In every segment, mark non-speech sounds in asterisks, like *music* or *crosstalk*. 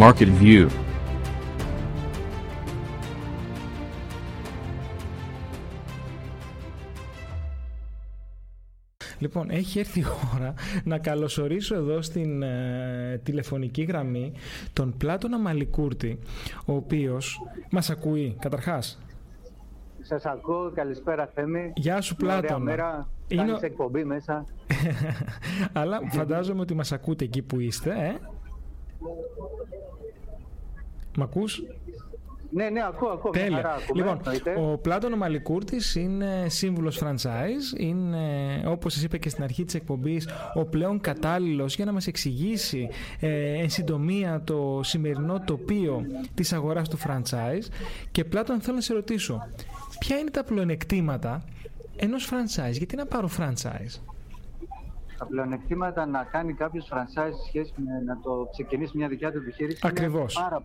Market View Λοιπόν, έχει έρθει η ώρα να καλωσορίσω εδώ στην ε, τηλεφωνική γραμμή τον Πλάτωνα Μαλικούρτη, ο οποίος μας ακούει καταρχάς. Σας ακούω, καλησπέρα Θέμη. Γεια σου Πλάτωνα. Ωραία μέρα, Είναι... κάνεις εκπομπή μέσα. *laughs* Αλλά φαντάζομαι ότι μας ακούτε εκεί που είστε, ε. Μ' ακούς; Ναι, ναι, ακούω, ακούω. Τέλεια. Χαρά, λοιπόν, ο Πλάτωνο Μαλικούρτης είναι σύμβουλος franchise, είναι όπως σας είπα και στην αρχή της εκπομπής ο πλέον κατάλληλος για να μας εξηγήσει ε, εν συντομία το σημερινό τοπίο της αγοράς του franchise και Πλάτων θέλω να σε ρωτήσω, ποια είναι τα πλεονεκτήματα ενός franchise, γιατί να πάρω franchise; Τα πλεονεκτήματα να κάνει κάποιος franchise σχέση με να το ξεκινήσει μια δικιά του επιχείρηση Ακριβώς. είναι πάρα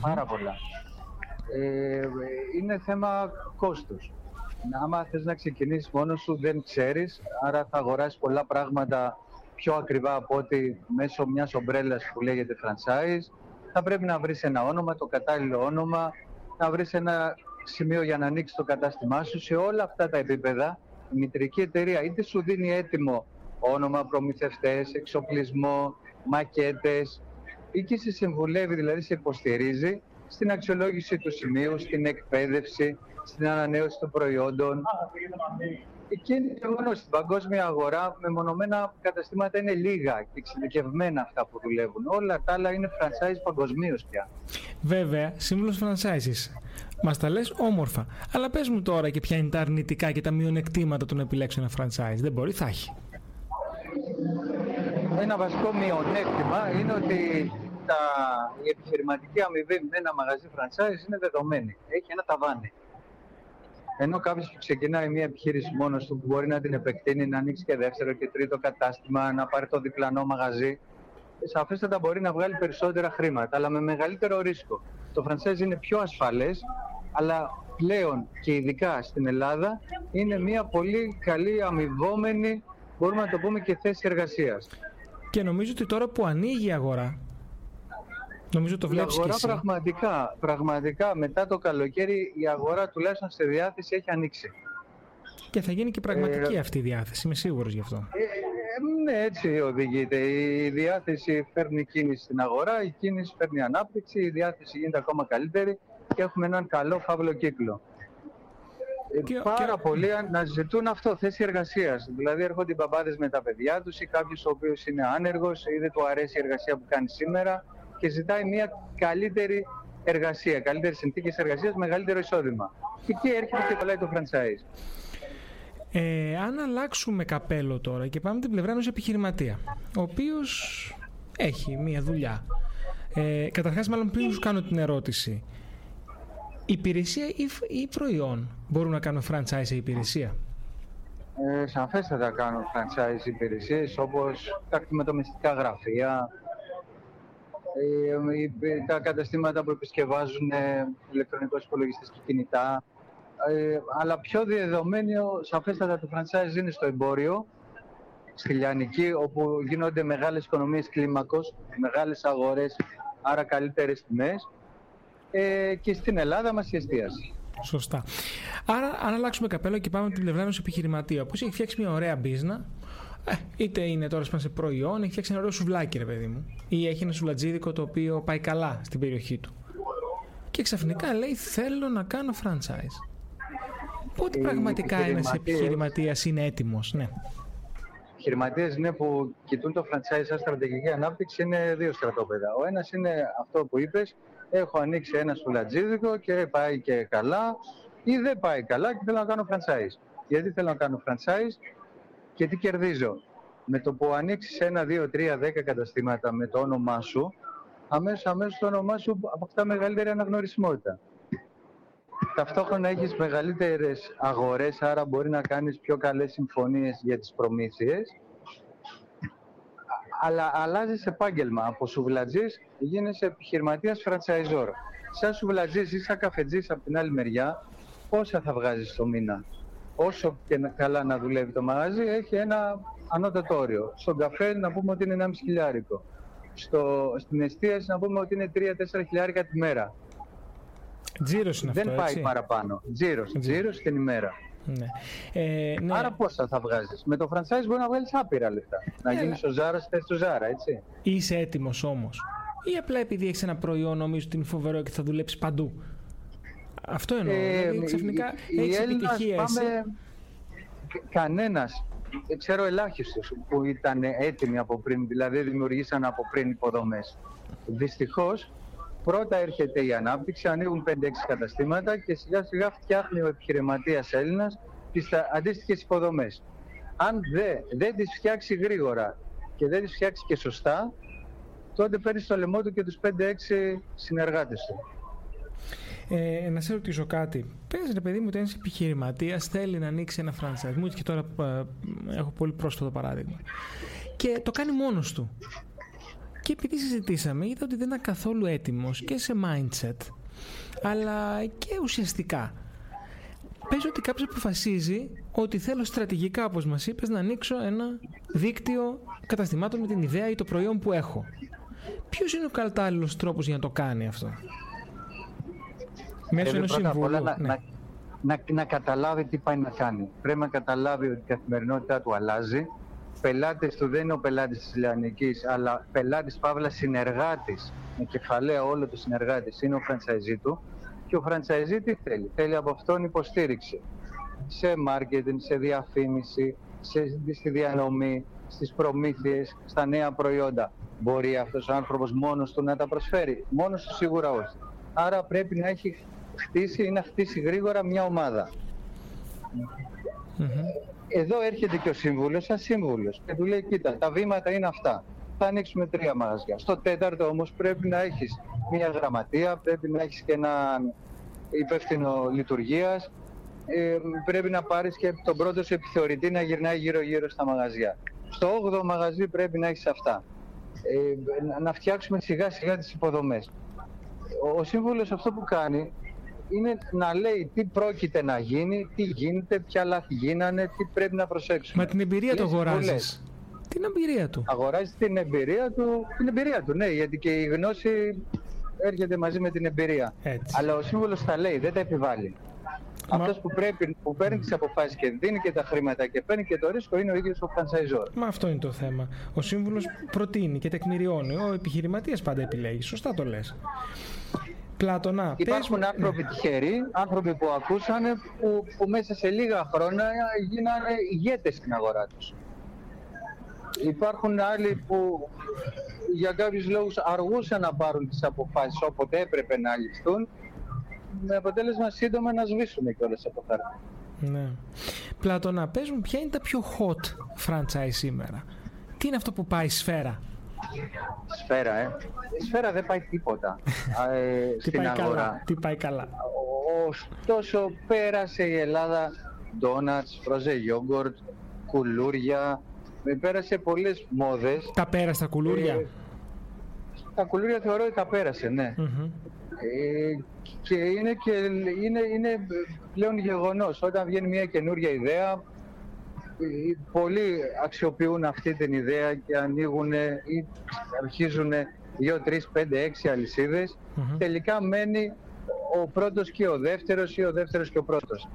Πάρα πολλά. Ε, είναι θέμα κόστους. Άμα θες να ξεκινήσεις μόνος σου δεν ξέρεις, άρα θα αγοράσεις πολλά πράγματα πιο ακριβά από ότι μέσω μιας ομπρέλας που λέγεται franchise. Θα πρέπει να βρεις ένα όνομα, το κατάλληλο όνομα, να βρεις ένα σημείο για να ανοίξεις το κατάστημά σου. Σε όλα αυτά τα επίπεδα η μητρική εταιρεία είτε σου δίνει έτοιμο όνομα, προμηθευτές, εξοπλισμό, μακέτες ή και σε συμβουλεύει, δηλαδή σε υποστηρίζει στην αξιολόγηση του σημείου, στην εκπαίδευση, στην ανανέωση των προϊόντων. Εκεί είναι γεγονός στην παγκόσμια αγορά, μεμονωμένα καταστήματα είναι λίγα και εξειδικευμένα αυτά που δουλεύουν. Όλα τα άλλα είναι franchise παγκοσμίως πια. Βέβαια, σύμβουλος franchises. Μας τα λες όμορφα. Αλλά πες μου τώρα και ποια είναι τα αρνητικά και τα μειονεκτήματα του να επιλέξω ένα franchise. Δεν μπορεί, θα έχει. Ένα βασικό μειονέκτημα είναι ότι τα, η επιχειρηματική αμοιβή με ένα μαγαζί franchise είναι δεδομένη. Έχει ένα ταβάνι. Ενώ κάποιος που ξεκινάει μια επιχείρηση μόνος του που μπορεί να την επεκτείνει, να ανοίξει και δεύτερο και τρίτο κατάστημα, να πάρει το διπλανό μαγαζί, σαφέστατα μπορεί να βγάλει περισσότερα χρήματα, αλλά με μεγαλύτερο ρίσκο. Το franchise είναι πιο ασφαλές, αλλά πλέον και ειδικά στην Ελλάδα είναι μια πολύ καλή αμοιβόμενη, μπορούμε να το πούμε και θέση εργασίας. Και νομίζω ότι τώρα που ανοίγει η αγορά Νομίζω το βλέπεις η αγορά και εσύ. Πραγματικά, πραγματικά μετά το καλοκαίρι η αγορά τουλάχιστον σε διάθεση έχει ανοίξει. Και θα γίνει και πραγματική ε, αυτή η διάθεση, είμαι σίγουρος γι' αυτό. Ε, ναι, έτσι οδηγείται. Η διάθεση φέρνει κίνηση στην αγορά, η κίνηση φέρνει ανάπτυξη, η διάθεση γίνεται ακόμα καλύτερη και έχουμε έναν καλό φαύλο κύκλο. Ε, και, πάρα και... πολλοί να ζητούν αυτό, θέση εργασίας. Δηλαδή, έρχονται οι μπαμπάδες με τα παιδιά τους ή κάποιος ο οποίος είναι άνεργος ή δεν του αρέσει η εργασία που κάνει σήμερα και ζητάει μια καλύτερη εργασία, καλύτερες συνθήκες εργασίας, μεγαλύτερο εισόδημα. Και εκεί έρχεται και κολλάει το franchise. Ε, αν αλλάξουμε καπέλο τώρα και πάμε την πλευρά ενός επιχειρηματία, ο οποίος έχει μία δουλειά. Ε, καταρχάς, μάλλον πριν σου κάνω την ερώτηση, υπηρεσία ή, ή προϊόν μπορούν να κάνουν franchise σε υπηρεσία; Ε, σαφέστατα κάνουν franchise υπηρεσίες όπως τα κτηματομιστικά γραφεία, ε, τα καταστήματα που επισκευάζουν ε, ηλεκτρονικούς υπολογιστές και κινητά. Ε, αλλά πιο διαδεδομένο σαφέστατα το franchise είναι στο εμπόριο, στη Λιανική, όπου γίνονται μεγάλες οικονομίες κλίμακος, μεγάλες αγορές, άρα καλύτερες τιμές. Ε, και στην Ελλάδα μας η εστίαση. Σωστά. Άρα, αν αλλάξουμε καπέλο και πάμε την πλευρά ενός επιχειρηματία, που έχει φτιάξει μια ωραία μπίζνα, ε, είτε είναι τώρα σε προϊόν, έχει φτιάξει ένα ωραίο σουβλάκι, ρε παιδί μου. Ή έχει ένα σουβλατζίδικο το οποίο πάει καλά στην περιοχή του. Και ξαφνικά λέει: Θέλω να κάνω franchise. Πότε πραγματικά ένας επιχειρηματίας είναι έτοιμος, ναι. Οι επιχειρηματίες ναι, που κοιτούν το franchise σαν στρατηγική ανάπτυξη είναι δύο στρατόπεδα. Ο ένας είναι αυτό που είπες: Έχω ανοίξει ένα σουβλατζίδικο και πάει και καλά, ή δεν πάει καλά και θέλω να κάνω franchise. Γιατί θέλω να κάνω franchise, και τι κερδίζω. Με το που ανοίξεις ένα, δύο, τρία, δέκα καταστήματα με το όνομά σου, αμέσως, αμέσως το όνομά σου αποκτά μεγαλύτερη αναγνωρισιμότητα. Ταυτόχρονα έχεις μεγαλύτερες αγορές, άρα μπορεί να κάνεις πιο καλές συμφωνίες για τις προμήθειες. Αλλά αλλάζεις επάγγελμα. Από σουβλατζής γίνεσαι επιχειρηματίας φραντσαϊζόρ. Σαν σουβλατζής ή σαν καφετζής από την άλλη μεριά, πόσα θα βγάζεις το μήνα; Όσο και καλά να δουλεύει το μαγαζί, έχει ένα ανώτατο όριο. Στον καφέ να πούμε ότι είναι ένα χιλιάρικο. Στο, στην εστίαση να πούμε ότι είναι 3-4 χιλιάρικα τη μέρα. Τζίρος είναι Δεν αυτό, πάει έτσι; παραπάνω. Τζίρος, τζίρος την ημέρα. Ναι. Ε, ναι. Άρα πόσα θα βγάζεις; Με το franchise μπορεί να βγάλεις άπειρα λεφτά. Να Ναι, γίνεις αλλά- ο Ζάρας, θες του Ζάρα, έτσι. Είσαι έτοιμος όμως. Ή απλά επειδή έχεις ένα προϊόν, νομίζω ότι είναι φοβερό και θα δουλέψεις παντού. Αυτό εννοώ. δηλαδή, ξαφνικά οι- οι έχεις Έλληνας επιτυχία εσύ. πάμε... Κανένας, ε, ξέρω ελάχιστος που ήταν έτοιμοι από πριν, δηλαδή δημιουργήσαν από πριν υποδομές. Δυστυχώς, πρώτα έρχεται η ανάπτυξη, ανοίγουν 5-6 καταστήματα και σιγά σιγά φτιάχνει ο επιχειρηματίας Έλληνας τις τα- αντίστοιχες υποδομές. Αν δεν δεν τις φτιάξει γρήγορα και δεν τις φτιάξει και σωστά, τότε παίρνει στο λαιμό του και τους 5-6 συνεργάτες του. Ε, να σε ρωτήσω κάτι. Πες ρε παιδί μου ότι ένα επιχειρηματίας θέλει να ανοίξει ένα franchise. Μου και τώρα ε, έχω πολύ πρόσφατο παράδειγμα. Και το κάνει μόνος του. Και επειδή συζητήσαμε, είδα ότι δεν ήταν καθόλου έτοιμος και σε mindset, αλλά και ουσιαστικά. Πες ότι κάποιος αποφασίζει ότι θέλω στρατηγικά, όπως μας είπες, να ανοίξω ένα δίκτυο καταστημάτων με την ιδέα ή το προϊόν που έχω. Ποιος είναι ο κατάλληλος τρόπος για να το κάνει αυτό; Μέσω Πρέπει ενός πρώτα απ' όλα συμβουλού. να, ναι. να, να, να καταλάβει τι πάει να κάνει. Πρέπει να καταλάβει ότι η καθημερινότητά του αλλάζει. Πελάτης του δεν είναι ο πελάτης της Λεανικής, αλλά πελάτης Παύλας συνεργάτης, με κεφαλαία όλο το συνεργάτης, είναι ο franchisee του. Και ο franchisee τι θέλει. Θέλει από αυτόν υποστήριξη σε marketing, σε διαφήμιση, σε, στη διανομή, στις προμήθειες, στα νέα προϊόντα. Μπορεί αυτός ο άνθρωπος μόνος του να τα προσφέρει; Μόνος του σίγουρα όχι. Άρα πρέπει να έχει χτίσει ή να χτίσει γρήγορα μια ομάδα. Μμμ. Εδώ έρχεται και ο σύμβουλος σαν σύμβουλος και του λέει κοίτα τα βήματα είναι αυτά. Θα ανοίξουμε τρία μαγαζιά. Στο τέταρτο όμως πρέπει να έχεις μια γραμματεία, πρέπει να έχεις και έναν υπεύθυνο λειτουργίας, ε, πρέπει να πάρεις και τον πρώτο σου επιθεωρητή να γυρνάει γύρω-γύρω στα μαγαζιά. Στο 8ο μαγαζί πρέπει να έχεις αυτά. Ε, να- να φτιάξουμε σιγά σιγά τις υποδομές. Ο, ο σύμβουλος αυτό που κάνει είναι να λέει τι πρόκειται να γίνει, τι γίνεται, ποια λάθη γίνανε, τι πρέπει να προσέξουμε. Μα την εμπειρία το Λες αγοράζεις. πολλές. Την εμπειρία του. Αγοράζεις την εμπειρία του, την εμπειρία του, ναι, γιατί και η γνώση έρχεται μαζί με την εμπειρία. Έτσι. Αλλά ο σύμβουλος τα λέει, δεν τα επιβάλλει. Μα- Αυτός που, πρέπει, που παίρνει τις αποφάσεις και δίνει και τα χρήματα και παίρνει και το ρίσκο είναι ο ίδιος ο franchisor. Μα αυτό είναι το θέμα. Ο σύμβουλος προτείνει και τεκμηριώνει. Ο επιχειρηματίας πάντα επιλέγει. Σωστά το λες. Πλάτωνα. πες Υπάρχουν μου- άνθρωποι τυχεροί, άνθρωποι που ακούσανε, που, που μέσα σε λίγα χρόνια γίνανε ηγέτες στην αγορά τους. Υπάρχουν άλλοι που για κάποιους λόγους αργούσαν να πάρουν τις αποφάσεις όποτε έπρεπε να ληφθούν, με αποτέλεσμα σύντομα να σβήσουν κιόλας από τα χαρτιά. Ναι. Πλάτωνα, πες μου ποια είναι τα πιο hot franchise σήμερα; Τι είναι αυτό που πάει σφαίρα; Σφαίρα, ε. Η σφαίρα δεν πάει τίποτα *laughs* α, ε, Τι στην πάει αγορά. καλά. Τι πάει καλά. Ωστόσο πέρασε η Ελλάδα ντόνατς, φρόζε γιόγκορτ, κουλούρια, ε, πέρασε πολλές μόδες. Τα πέρα στα κουλούρια; Ε, τα κουλούρια θεωρώ ότι τα πέρασε, ναι. Μμμ. Ε, και είναι, και είναι, είναι πλέον γεγονός. Όταν βγαίνει μια καινούρια ιδέα, ε, πολλοί αξιοποιούν αυτή την ιδέα και ανοίγουν ή αρχίζουν 2, 3, 5, 6 αλυσίδες. Μμμ. Τελικά μένει ο πρώτος και ο δεύτερος ή ο δεύτερος και ο πρώτος.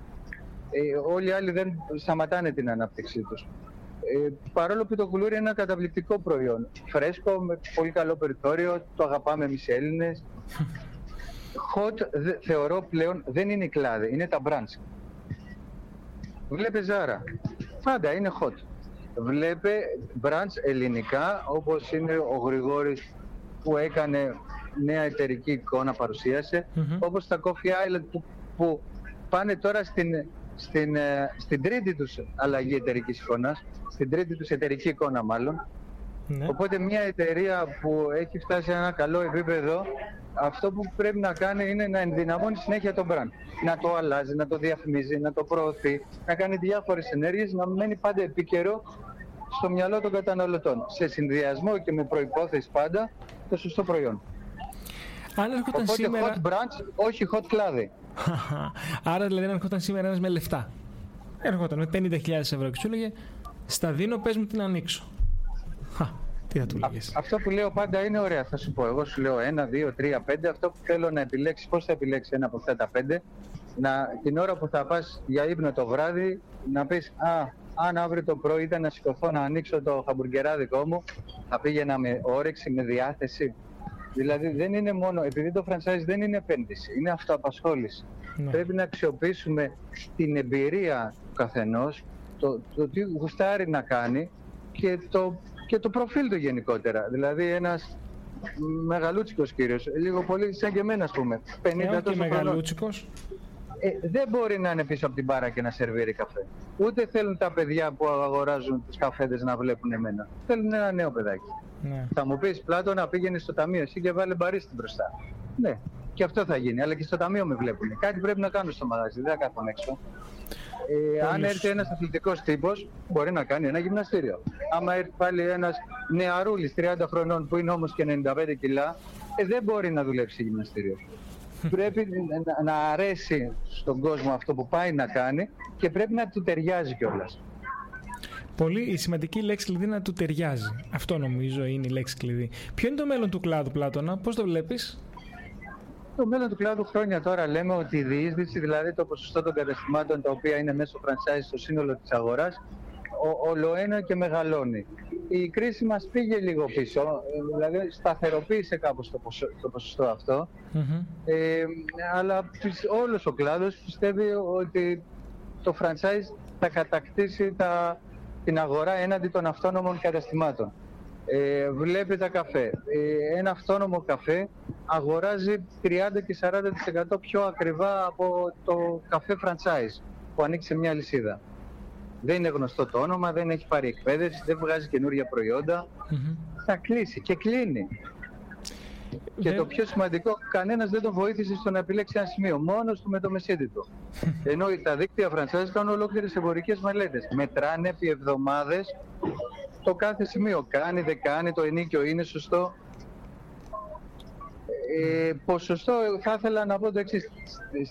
Ε, όλοι οι άλλοι δεν σταματάνε την ανάπτυξή τους. Ε, παρόλο που το κουλούρι είναι ένα καταπληκτικό προϊόν. Φρέσκο, με πολύ καλό περιθώριο, το αγαπάμε εμείς οι Έλληνες. Hot δε- θεωρώ πλέον δεν είναι η κλάδη, είναι τα branch. Βλέπε Ζάρα. Πάντα είναι hot. Βλέπε branch ελληνικά, όπως είναι ο Γρηγόρης που έκανε νέα εταιρική εικόνα, παρουσίασε, Μμμ. όπως τα Coffee Island που, που πάνε τώρα στην, στην, ε, στην τρίτη τους αλλαγή εταιρικής εικόνας, στην τρίτη τους εταιρική εικόνα μάλλον, Ναι. Οπότε μια εταιρεία που έχει φτάσει σε ένα καλό επίπεδο, αυτό που πρέπει να κάνει είναι να ενδυναμώνει συνέχεια τον brand. Να το αλλάζει, να το διαφημίζει, να το προωθεί, να κάνει διάφορες ενέργειες, να μένει πάντα επίκαιρο στο μυαλό των καταναλωτών. Σε συνδυασμό και με προϋπόθεση πάντα το σωστό προϊόν. Αν έρχονταν Οπότε σήμερα. hot branch, όχι hot κλάδι. *laughs* Άρα δηλαδή αν έρχονταν σήμερα ένας με λεφτά. Έρχονταν με 50.000 ευρώ και σου έλεγε Στα δίνω, πες μου τι να ανοίξω. Χα, Τι θα του λέγες. Αυτό που λέω πάντα είναι ωραία. Θα σου πω. Εγώ σου λέω ένα, δύο, τρία, πέντε. Αυτό που θέλω να επιλέξεις, πώς θα επιλέξεις ένα από αυτά τα πέντε; Να, την ώρα που θα πας για ύπνο το βράδυ, να πεις Α, αν αύριο το πρωί ήταν να σηκωθώ να ανοίξω το χαμπουργκεράδικο μου, θα πήγαινα με όρεξη, με διάθεση. Δηλαδή δεν είναι μόνο, επειδή το franchise δεν είναι επένδυση, είναι αυτοαπασχόληση. Ναι. Πρέπει να αξιοποιήσουμε την εμπειρία του καθενός, το, το τι γουστάρει να κάνει και το, και το προφίλ του γενικότερα. Δηλαδή ένας μεγαλούτσικος κύριος, λίγο πολύ σαν και εμένα ας πούμε. 50 ε, και μεγαλούτσικος. Ε, δεν μπορεί να είναι πίσω από την μπάρα και να σερβίρει καφέ. Ούτε θέλουν τα παιδιά που αγοράζουν τους καφέδες να βλέπουν εμένα. Θέλουν ένα νέο παιδάκι. Ναι. Θα μου πεις Πλάτο να πήγαινε στο ταμείο εσύ και βάλε μπαρίστη μπροστά. Ναι, και αυτό θα γίνει. Αλλά και στο ταμείο με βλέπουν. Κάτι πρέπει να κάνω στο μαγαζί, δεν θα κάθομαι έξω. Ε, αν έρθει ένας αθλητικός τύπος, μπορεί να κάνει ένα γυμναστήριο. Άμα έρθει πάλι ένας νεαρούλης 30 χρονών που είναι όμως και 95 κιλά, ε, δεν μπορεί να δουλέψει γυμναστήριο. πρέπει να, να αρέσει στον κόσμο αυτό που πάει να κάνει και πρέπει να του ταιριάζει κιόλας. Πολύ η σημαντική λέξη κλειδί είναι να του ταιριάζει. Αυτό νομίζω είναι η λέξη κλειδί. Ποιο είναι το μέλλον του κλάδου, Πλάτωνα, πώς το βλέπεις; Το μέλλον του κλάδου χρόνια τώρα λέμε ότι η διείσδυση, δηλαδή το ποσοστό των καταστημάτων τα οποία είναι μέσω franchise στο σύνολο της αγοράς, ολοένα και μεγαλώνει. Η κρίση μας πήγε λίγο πίσω, δηλαδή σταθεροποίησε κάπως το, το ποσοστό αυτό, ε, αλλά όλος ο κλάδος πιστεύει ότι το franchise θα κατακτήσει τα, την αγορά έναντι των αυτόνομων καταστημάτων. Ε, βλέπει τα καφέ. Ε, ένα αυτόνομο καφέ αγοράζει 30 και 40% πιο ακριβά από το καφέ franchise που ανοίξει σε μια λυσίδα. Δεν είναι γνωστό το όνομα, δεν έχει πάρει εκπαίδευση, δεν βγάζει καινούργια Θα κλείσει και κλείνει. Και το πιο σημαντικό, κανένας δεν τον βοήθησε στο να επιλέξει ένα σημείο. Μόνος του με το μεσίδι του. *laughs* Ενώ τα δίκτυα franchise κάνουν ολόκληρες εμπορικές μελέτες. Μετράνε επί εβδομάδες το κάθε σημείο. Κάνει, δεν κάνει, το ενίκιο είναι σωστό. Ε, ποσοστό, θα ήθελα να πω το εξής.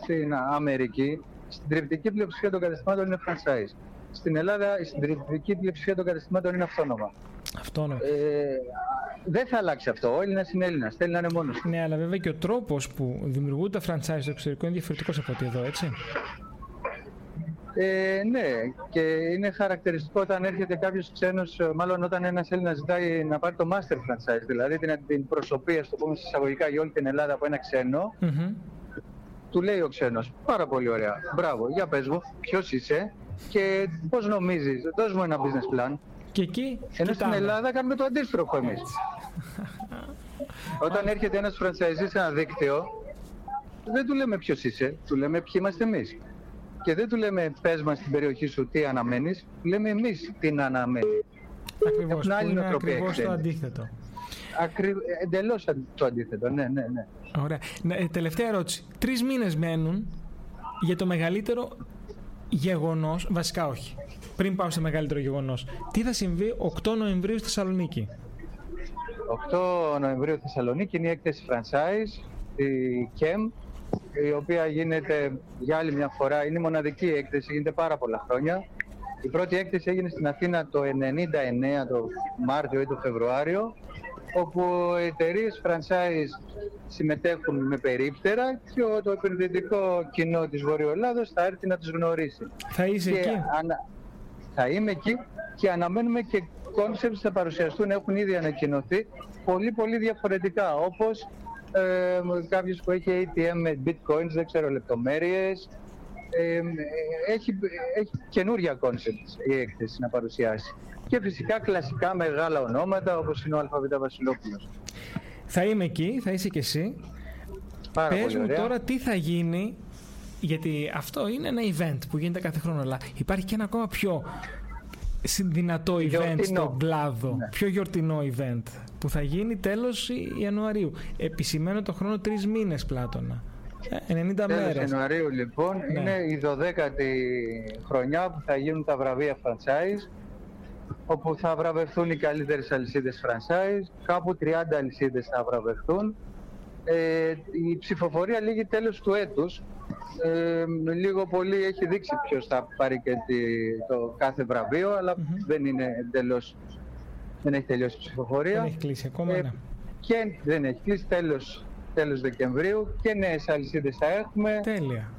Στην Αμερική, στην τριπτική πλειοψηφία των καταστημάτων είναι franchise. Στην Ελλάδα, η συντριπτική πλειοψηφία των καταστημάτων είναι αυτόνομα. Αυτόνομα. Ε, δεν θα αλλάξει αυτό. Ο Έλληνας είναι Έλληνας. Θέλει να είναι μόνος. Ναι, αλλά βέβαια και ο τρόπος που δημιουργούνται τα franchise στο εξωτερικό είναι διαφορετικός από ότι εδώ, έτσι. Ε, ναι, και είναι χαρακτηριστικό όταν έρχεται κάποιος ξένος, μάλλον όταν ένας Έλληνας ζητάει να πάρει το master franchise, δηλαδή την, την προσωπία, στο πούμε εισαγωγικά για όλη την Ελλάδα από ένα ξένο. Mm-hmm. Του λέει ο ξένος, πάρα πολύ ωραία. Μπράβο, για πες μου, ποιος είσαι και πώς νομίζεις, δώσ' μου ένα business plan. Και εκεί. Ενώ στην Ελλάδα κάνουμε το αντίστροφο εμείς. Όταν έρχεται ένας franchise σε ένα δίκτυο, δεν του λέμε ποιος είσαι, του λέμε ποιοι είμαστε εμείς. Και δεν του λέμε πες μας στην περιοχή σου τι αναμένεις, λέμε εμείς τι να αναμένει. Ακριβώ. Είναι ακριβώς το αντίθετο. Ακρι... Εντελώς το αντίθετο, ναι, ναι, ναι. Ωραία. Ε, τελευταία ερώτηση. Τρεις μήνες μένουν για το μεγαλύτερο γεγονός, βασικά όχι. Πριν πάω σε μεγαλύτερο γεγονός, τι θα συμβεί 8 Νοεμβρίου στη Θεσσαλονίκη; 8 Νοεμβρίου στη Θεσσαλονίκη είναι η έκθεση franchise, η KEM, η οποία γίνεται για άλλη μια φορά, είναι η μοναδική έκθεση, γίνεται πάρα πολλά χρόνια. Η πρώτη έκθεση έγινε στην Αθήνα το 1999, το Μάρτιο ή το Φεβρουάριο, όπου εταιρείες franchise συμμετέχουν με περίπτερα και το επενδυτικό κοινό της Βορειοελλάδος θα έρθει να τους γνωρίσει. Θα είσαι εκεί; Θα είμαι εκεί και αναμένουμε και concepts θα παρουσιαστούν, έχουν ήδη ανακοινωθεί, πολύ πολύ διαφορετικά, όπως ε, κάποιος που έχει ATM με bitcoins, δεν ξέρω λεπτομέρειες. Ε, έχει, έχει καινούρια concepts η έκθεση να παρουσιάσει. Και φυσικά κλασικά μεγάλα ονόματα όπως είναι ο ΑΒ Βασιλόπουλος. Θα είμαι εκεί, θα είσαι και εσύ. Πάρα Πες μου τώρα τι θα γίνει, γιατί αυτό είναι ένα event που γίνεται κάθε χρόνο, αλλά υπάρχει και ένα ακόμα πιο δυνατό event γιορτινό. στον κλάδο, ναι. πιο γιορτινό event που θα γίνει τέλος Ιανουαρίου. Επισημένο το χρόνο τρεις μήνες Πλάτωνα. 90 ε, τέλος μέρες. Ιανουαρίου λοιπόν ναι. είναι η 12η χρονιά που θα γίνουν τα βραβεία franchise όπου θα βραβευτούν οι καλύτερες αλυσίδες franchise, κάπου 30 αλυσίδες θα βραβευτούν. Ε, η ψηφοφορία λήγει τέλος του έτους ε, λίγο πολύ έχει δείξει ποιος θα πάρει και το κάθε βραβείο, δεν είναι εντελώς δεν έχει τελειώσει η ψηφοφορία. Δεν έχει κλείσει ακόμα, ε, ναι. Και δεν έχει κλείσει τέλος, τέλος Δεκεμβρίου και νέες αλυσίδες θα έχουμε. Τέλεια.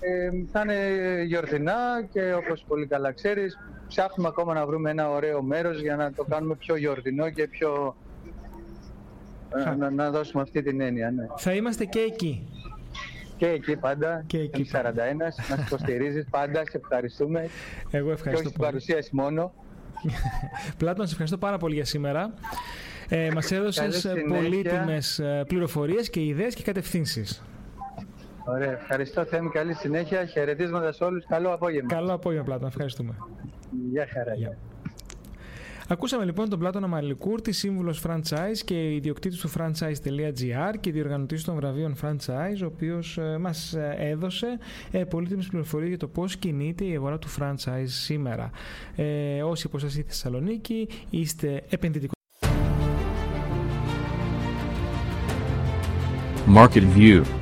Ε, θα είναι γιορτινά και όπως πολύ καλά ξέρεις ψάχνουμε ακόμα να βρούμε ένα ωραίο μέρος για να το κάνουμε πιο γιορτινό και πιο... Ε, να, να, δώσουμε αυτή την έννοια. Ναι. Θα είμαστε και εκεί. Και εκεί πάντα. Και εκεί. 41, μας *laughs* υποστηρίζεις πάντα, σε ευχαριστούμε. Εγώ ευχαριστώ και όχι πολύ. παρουσίαση μόνο. *laughs* Πλάτων, σε ευχαριστώ πάρα πολύ για σήμερα. Ε, μας έδωσες πολύτιμες ε, πληροφορίες και ιδέες και κατευθύνσεις. Ωραία. Ευχαριστώ, Θέμη. Καλή συνέχεια. Χαιρετίσματα σε όλους. Καλό απόγευμα. Καλό απόγευμα, Πλάτων. Ευχαριστούμε. Γεια χαρά. Ακούσαμε λοιπόν τον Πλάτωνα Μαλικούρτη, σύμβουλος franchise και ιδιοκτήτης του franchise.gr και διοργανωτής των βραβείων franchise, ο οποίος ε, μας ε, έδωσε ε, πολύτιμες πληροφορίες για το πώς κινείται η αγορά του franchise σήμερα. Ε, όσοι από εσάς στη Θεσσαλονίκη είστε επενδυτικοί. Market View